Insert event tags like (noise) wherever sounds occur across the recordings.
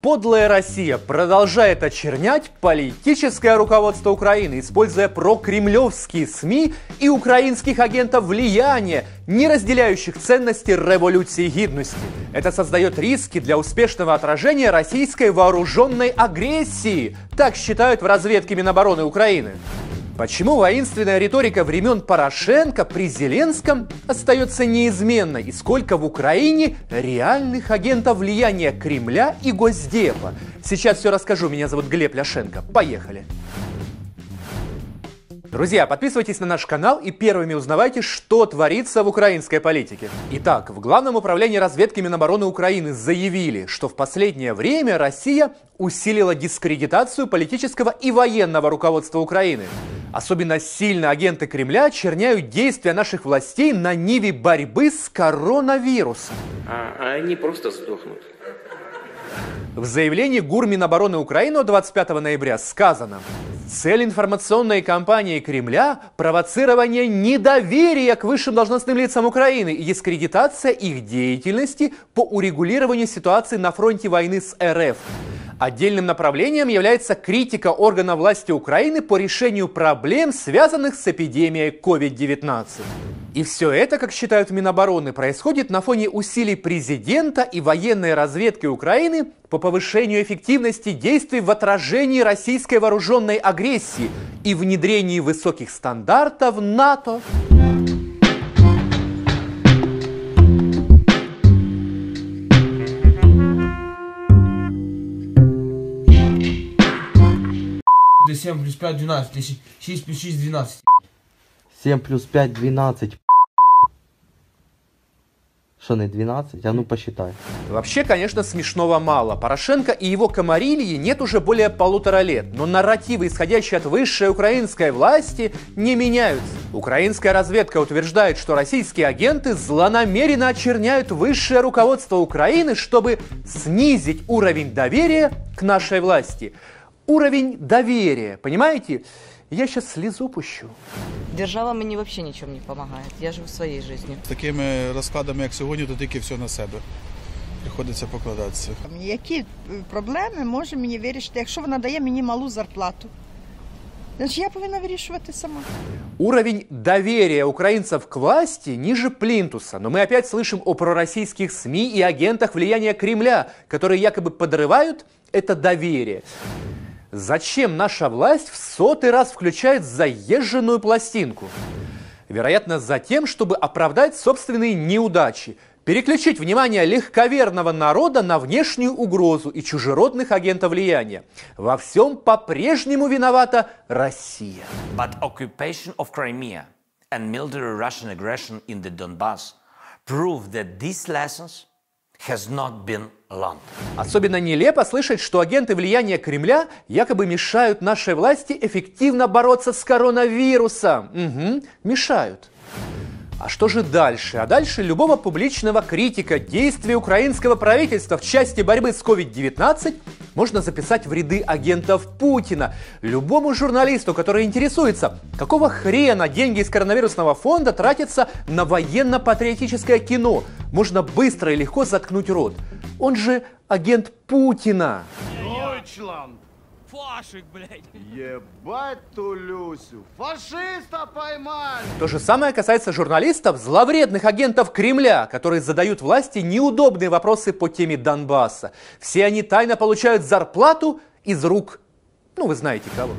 Подлая Россия продолжает очернять политическое руководство Украины, используя прокремлевские СМИ и украинских агентов влияния, не разделяющих ценности революции гидности. Это создает риски для успешного отражения российской вооруженной агрессии, так считают в разведке Минобороны Украины. Почему воинственная риторика времен Порошенко при Зеленском остается неизменной и сколько в Украине реальных агентов влияния Кремля и Госдепа? Сейчас все расскажу. Меня зовут Глеб Ляшенко. Поехали. Друзья, подписывайтесь на наш канал и первыми узнавайте, что творится в украинской политике. Итак, в Главном управлении разведки Минобороны Украины заявили, что в последнее время Россия усилила дискредитацию политического и военного руководства Украины. Особенно сильно агенты Кремля очерняют действия наших властей на ниве борьбы с коронавирусом. А, а они просто сдохнут. В заявлении ГУР Минобороны Украины 25 ноября сказано, Цель информационной кампании Кремля – провоцирование недоверия к высшим должностным лицам Украины и дискредитация их деятельности по урегулированию ситуации на фронте войны с РФ. Отдельным направлением является критика органа власти Украины по решению проблем, связанных с эпидемией COVID-19. И все это, как считают Минобороны, происходит на фоне усилий президента и военной разведки Украины по повышению эффективности действий в отражении российской вооруженной агрессии и внедрении высоких стандартов НАТО. 7 плюс 5 12, если 6 плюс 6 12. 7 плюс 5, 12. Что, не 12? А ну посчитай. Вообще, конечно, смешного мало. Порошенко и его комарильи нет уже более полутора лет, но нарративы, исходящие от высшей украинской власти, не меняются. Украинская разведка утверждает, что российские агенты злонамеренно очерняют высшее руководство Украины, чтобы снизить уровень доверия к нашей власти. Уровень доверия, понимаете? Я сейчас слезу пущу. Держава мені взагалі нічим не допомагає. Я живу своєю життю. З такими розкладами, як сьогодні, то тільки все на себе. Приходиться покладатися. Які е, проблеми може мені вирішити, якщо вона дає мені малу зарплату? Значить, я повинна вирішувати сама. Уровень доверия украинцев к власти ниже плинтуса, но мы опять слышим о пророссийских СМИ и агентах влияния Кремля, которые якобы подрывают это доверие. Зачем наша власть в сотый раз включает заезженную пластинку? Вероятно, за тем, чтобы оправдать собственные неудачи, переключить внимание легковерного народа на внешнюю угрозу и чужеродных агентов влияния. Во всем по-прежнему виновата Россия. But occupation of Crimea and military Russian aggression in the Donbass prove that these lessons has not been learned. Особенно нелепо слышать, что агенты влияния Кремля якобы мешают нашей власти эффективно бороться с коронавирусом. Угу, мешают. А что же дальше? А дальше любого публичного критика действий украинского правительства в части борьбы с COVID-19 можно записать в ряды агентов Путина. Любому журналисту, который интересуется, какого хрена деньги из коронавирусного фонда тратятся на военно-патриотическое кино, можно быстро и легко заткнуть рот. Он же агент Путина. Фашик, блядь. Ебать ту Люсю! Фашиста поймали! То же самое касается журналистов, зловредных агентов Кремля, которые задают власти неудобные вопросы по теме Донбасса. Все они тайно получают зарплату из рук, ну вы знаете кого.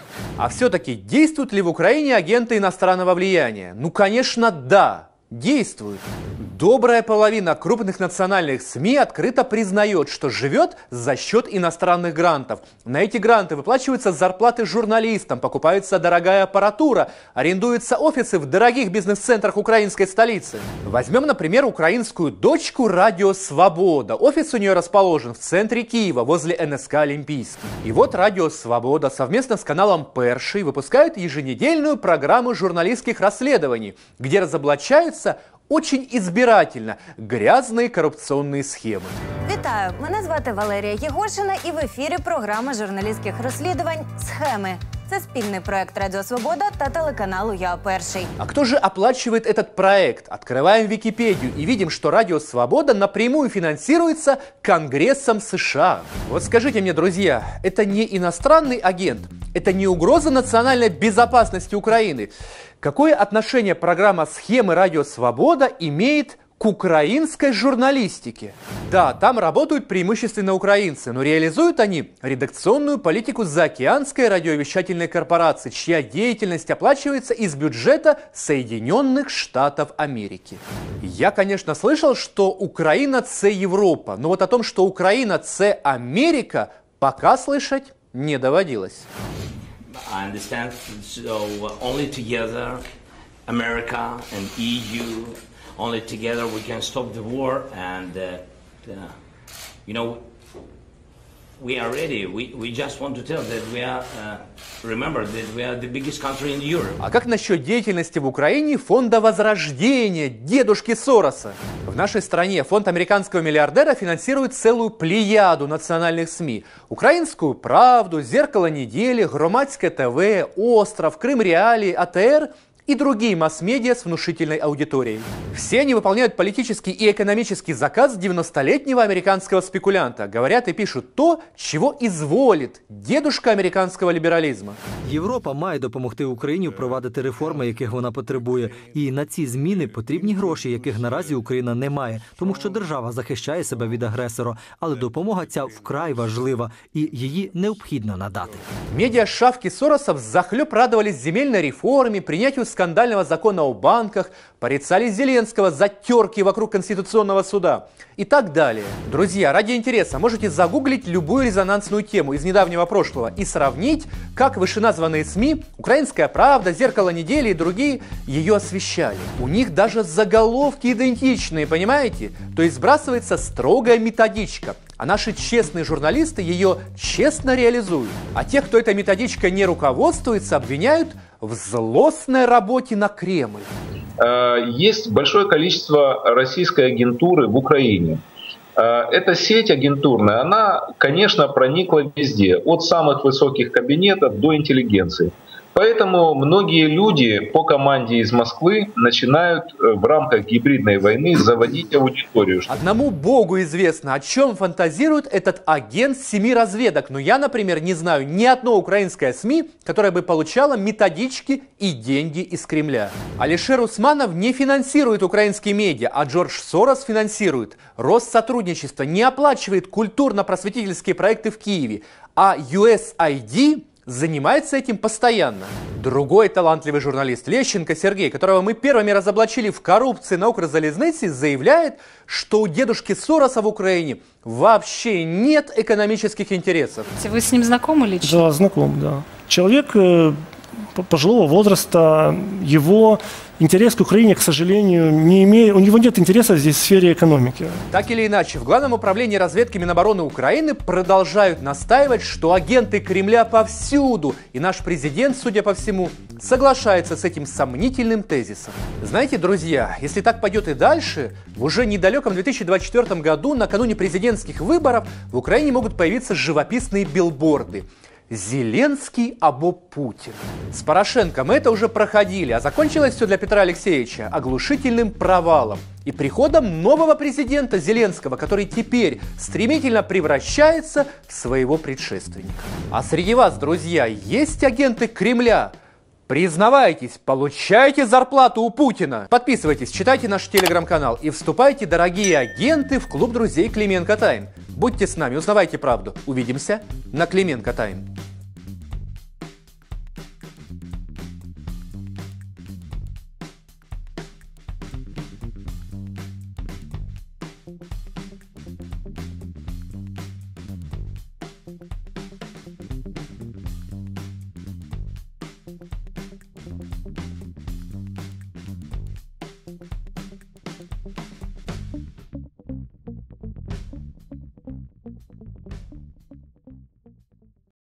(laughs) А все-таки действуют ли в Украине агенты иностранного влияния? Ну, конечно, да, действуют. Добрая половина крупных национальных СМИ открыто признает, что живет за счет иностранных грантов. На эти гранты выплачиваются зарплаты журналистам, покупается дорогая аппаратура, арендуются офисы в дорогих бизнес-центрах украинской столицы. Возьмем, например, украинскую дочку «Радио Свобода». Офис у нее расположен в центре Киева, возле НСК «Олимпийский». И вот «Радио Свобода» совместно с каналом «Перший» выпускают еженедельную программу журналистских расследований, где разоблачаются очень избирательно грязные коррупционные схемы. Вітаю! Мене звати Валерія Єгошина і в ефірі програма журналістських розслідувань Схеми. Це спільний проект Радіо Свобода та телеканалу Я Перший. А кто же оплачивает этот проект? Открываем Википедию и видим, что Радио Свобода напрямую финансируется Конгрессом США. Вот скажите мне, друзья, это не иностранный агент? это не угроза национальной безопасности Украины? Какое отношение программа «Схемы Радио Свобода» имеет к украинской журналистике. Да, там работают преимущественно украинцы, но реализуют они редакционную политику заокеанской радиовещательной корпорации, чья деятельность оплачивается из бюджета Соединенных Штатов Америки. Я, конечно, слышал, что Украина – це Европа, но вот о том, что Украина – це Америка, пока слышать не доводилось. I understand. So uh, only together, America and EU, only together we can stop the war. And uh, uh, you know, we are ready. We, we just want to tell that we are. Uh, remember that we are the biggest country in Europe. А как насчет деятельности в Украине фонда Возрождения, дедушки Сороса? В нашей стране фонд американского миллиардера финансирует целую плеяду национальных СМИ. Украинскую правду, Зеркало недели, Громадское ТВ, Остров, Крым Реалии, АТР и другие масс-медиа с внушительной аудиторией. Все они выполняют политический и экономический заказ 90-летнего американского спекулянта. Говорят и пишут то, чего изволит дедушка американского либерализма. Європа має допомогти Україні впровадити реформи, яких вона потребує. І на ці зміни потрібні гроші, яких наразі Україна не має, тому що держава захищає себе від агресора. Але допомога ця вкрай важлива і її необхідно надати. Медиа-шавки Соросов захлеб радовались земельной реформе, принятию скандального закона о банках, порицали Зеленского за терки вокруг Конституционного суда и так далее. Друзья, ради интереса можете загуглить любую резонансную тему из недавнего прошлого и сравнить, как вышеназванные СМИ, «Украинская правда», «Зеркало недели» и другие ее освещали. У них даже заголовки идентичные, понимаете? То есть сбрасывается строгая методичка, а наши честные журналисты ее честно реализуют. А тех, кто этой методичкой не руководствуется, обвиняют в злостной работе на Кремль. Есть большое количество российской агентуры в Украине. Эта сеть агентурная, она, конечно, проникла везде, от самых высоких кабинетов до интеллигенции. Поэтому многие люди по команде из Москвы начинают в рамках гибридной войны заводить аудиторию. Одному богу известно, о чем фантазирует этот агент семи разведок. Но я, например, не знаю ни одной украинской СМИ, которая бы получала методички и деньги из Кремля. Алишер Усманов не финансирует украинские медиа, а Джордж Сорос финансирует. Россотрудничество не оплачивает культурно-просветительские проекты в Киеве, а USAID занимается этим постоянно. Другой талантливый журналист Лещенко Сергей, которого мы первыми разоблачили в коррупции на Укрзалезнице, заявляет, что у дедушки Сороса в Украине вообще нет экономических интересов. Вы с ним знакомы лично? Да, знаком, да. Человек э, пожилого возраста, его интерес к Украине, к сожалению, не имеет, у него нет интереса здесь в сфере экономики. Так или иначе, в Главном управлении разведки Минобороны Украины продолжают настаивать, что агенты Кремля повсюду, и наш президент, судя по всему, соглашается с этим сомнительным тезисом. Знаете, друзья, если так пойдет и дальше, в уже недалеком 2024 году, накануне президентских выборов, в Украине могут появиться живописные билборды – Зеленский або Путин. С Порошенко мы это уже проходили, а закончилось все для Петра Алексеевича оглушительным провалом и приходом нового президента Зеленского, который теперь стремительно превращается в своего предшественника. А среди вас, друзья, есть агенты Кремля? Признавайтесь, получайте зарплату у Путина. Подписывайтесь, читайте наш телеграм-канал и вступайте, дорогие агенты, в клуб друзей Клименко Тайм. Будьте с нами, узнавайте правду. Увидимся на Клименко Тайм.